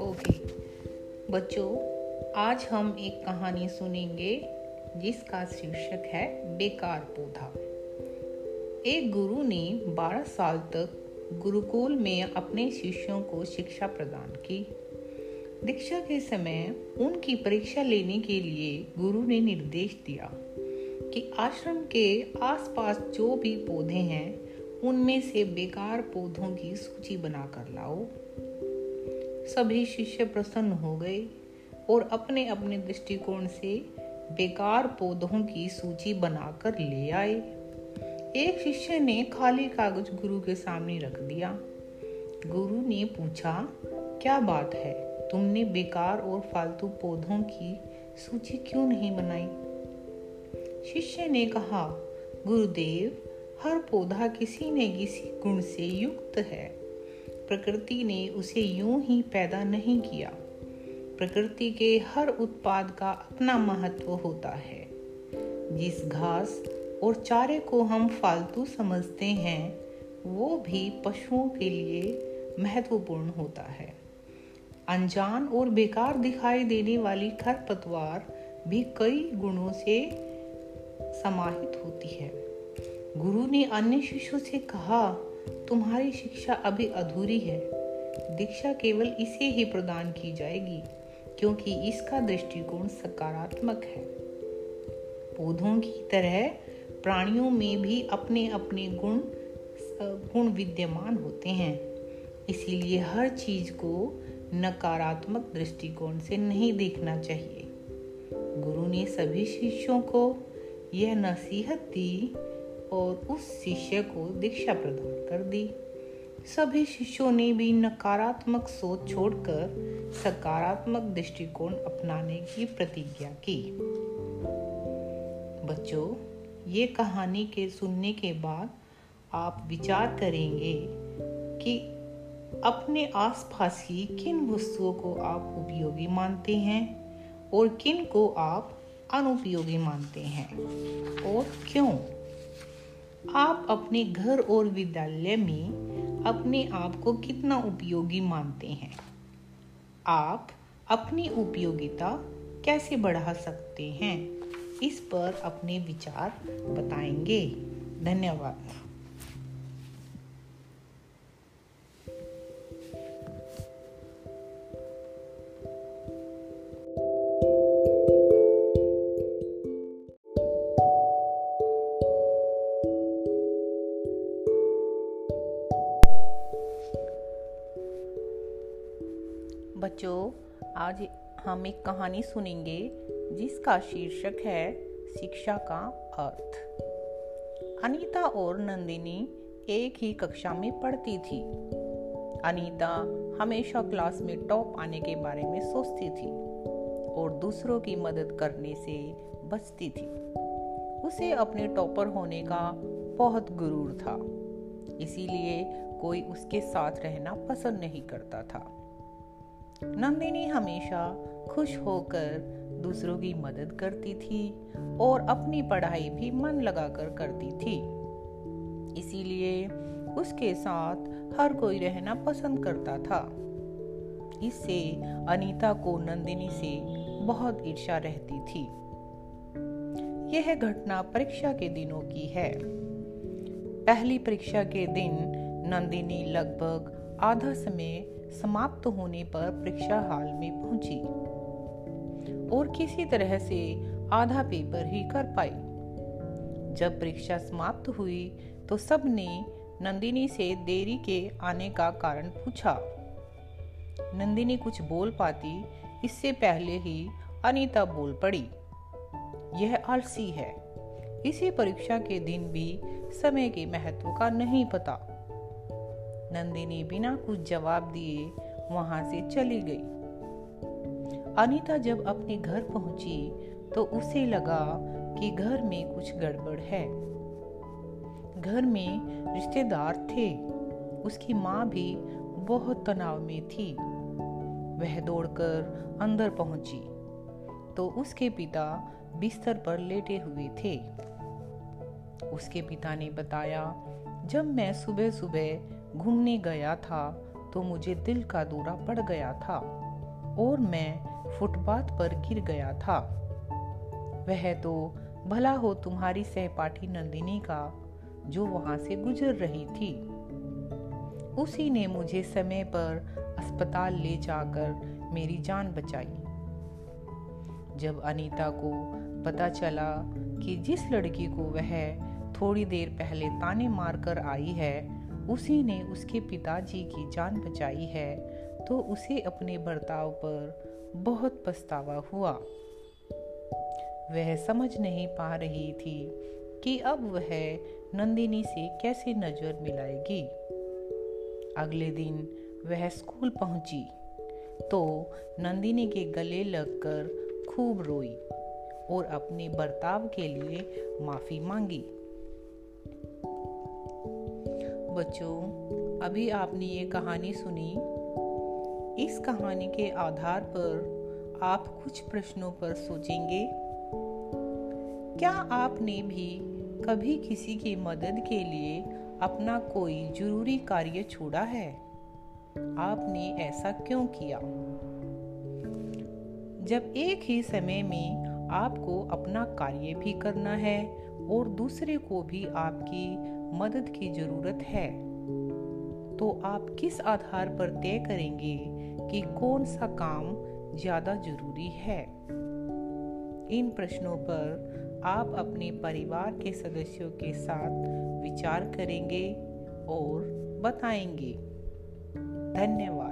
Okay बच्चों, आज हम एक कहानी सुनेंगे जिसका शीर्षक है बेकार पौधा। एक गुरु ने 12 साल तक गुरुकुल में अपने शिष्यों को शिक्षा प्रदान की। दीक्षा के समय उनकी परीक्षा लेने के लिए गुरु ने निर्देश दिया कि आश्रम के आसपास जो भी पौधे हैं उनमें से बेकार पौधों की सूची बनाकर लाओ। सभी शिष्य प्रसन्न हो गए और अपने अपने दृष्टिकोण से बेकार पौधों की सूची बनाकर ले आए। एक शिष्य ने खाली कागज़ गुरु के सामने रख दिया। गुरु ने पूछा, क्या बात है? तुमने बेकार और फालतू पौधों की सूची क्यों नहीं बनाई? शिष्य ने कहा, गुरुदेव हर पौधा किसी न किसी गुण से युक्त है। प्रकृति ने उसे यूँ ही पैदा नहीं किया। प्रकृति के हर उत्पाद का अपना महत्व होता है। जिस घास और चारे को हम फालतू समझते हैं, वो भी पशुओं के लिए महत्वपूर्ण होता है। अनजान और बेकार दिखाई देने वाली खरपतवार भी कई गुणों से समाहित होती है। गुरु ने अन्य शिष्यों से कहा, तुम्हारी शिक्षा अभी अधूरी है। दीक्षा केवल इसे ही प्रदान की जाएगी, क्योंकि इसका दृष्टिकोण सकारात्मक है। पौधों की तरह प्राणियों में भी अपने अपने गुण गुण विद्यमान होते हैं। इसीलिए हर चीज़ को नकारात्मक दृष्टिकोण से नहीं देखना चाहिए। गुरु ने सभी शिष्यों को यह नसीहत दी और उस शिष्य को दीक्षा प्रदान कर दी। सभी शिष्यों ने भी नकारात्मक सोच छोड़कर सकारात्मक दृष्टिकोण अपनाने की प्रतिज्ञा की। बच्चों, ये कहानी के सुनने के बाद आप विचार करेंगे कि अपने आसपास की किन वस्तुओं को आप उपयोगी मानते हैं और किन को आप अनुपयोगी मानते हैं और क्यों? आप अपने घर और विद्यालय में अपने आप को कितना उपयोगी मानते हैं? आप अपनी उपयोगिता कैसे बढ़ा सकते हैं? इस पर अपने विचार बताएँगे। धन्यवाद। बच्चों, आज हम एक कहानी सुनेंगे जिसका शीर्षक है शिक्षा का अर्थ। अनीता और नंदिनी एक ही कक्षा में पढ़ती थी। अनीता हमेशा क्लास में टॉप आने के बारे में सोचती थी और दूसरों की मदद करने से बचती थी। उसे अपने टॉपर होने का बहुत गुरूर था, इसीलिए कोई उसके साथ रहना पसंद नहीं करता था। नंदिनी हमेशा खुश होकर दूसरों की मदद करती थी और अपनी पढ़ाई भी मन लगाकर करती थी। इसीलिए उसके साथ हर कोई रहना पसंद करता था। इससे अनीता को नंदिनी से बहुत ईर्ष्या रहती थी। यह घटना परीक्षा के दिनों की है। पहली परीक्षा के दिन नंदिनी लगभग आधा समय समाप्त होने पर परीक्षा हाल में पहुँची। और किसी तरह से आधा पेपर ही कर पाई। जब परीक्षा समाप्त हुई तो सबने नंदिनी से देरी के आने का कारण पूछा। नंदिनी कुछ बोल पाती, इससे पहले ही अनीता बोल पड़ी, यह आलसी है। इसी परीक्षा के दिन भी समय के महत्व का नहीं पता। नंदिनी बिना कुछ जवाब दिए वहाँ से चली गई। अनीता जब अपने घर पहुँची तो उसे लगा कि घर में कुछ गड़बड़ है। घर में रिश्तेदार थे। उसकी माँ भी बहुत तनाव में थी। वह दौड़कर अंदर पहुँची तो उसके पिता बिस्तर पर लेटे हुए थे। उसके पिता ने बताया, जब मैं सुबह सुबह घूमने गया था तो मुझे दिल का दौरा पड़ गया था और मैं फुटपाथ पर गिर गया था। वह तो भला हो तुम्हारी सहपाठी नंदिनी का, जो वहाँ से गुजर रही थी। उसी ने मुझे समय पर अस्पताल ले जाकर मेरी जान बचाई। जब अनीता को पता चला कि जिस लड़की को वह थोड़ी देर पहले ताने मारकर आई है उसी ने उसके पिताजी की जान बचाई है तो उसे अपने बर्ताव पर बहुत पछतावा हुआ। वह समझ नहीं पा रही थी कि अब वह नंदिनी से कैसे नज़र मिलाएगी। अगले दिन वह स्कूल पहुँची तो नंदिनी के गले लगकर खूब रोई और अपने बर्ताव के लिए माफ़ी मांगी। बच्चों, अभी आपने ये कहानी सुनी? इस कहानी के आधार पर आप कुछ प्रश्नों पर सोचेंगे। क्या आपने भी कभी किसी की मदद के लिए अपना कोई ज़रूरी कार्य छोड़ा है? आपने ऐसा क्यों किया? जब एक ही समय में आपको अपना कार्य भी करना है और दूसरे को भी आपकी मदद की ज़रूरत है। तो आप किस आधार पर तय करेंगे कि कौन सा काम ज़्यादा ज़रूरी है? इन प्रश्नों पर आप अपने परिवार के सदस्यों के साथ विचार करेंगे और बताएँगे। धन्यवाद।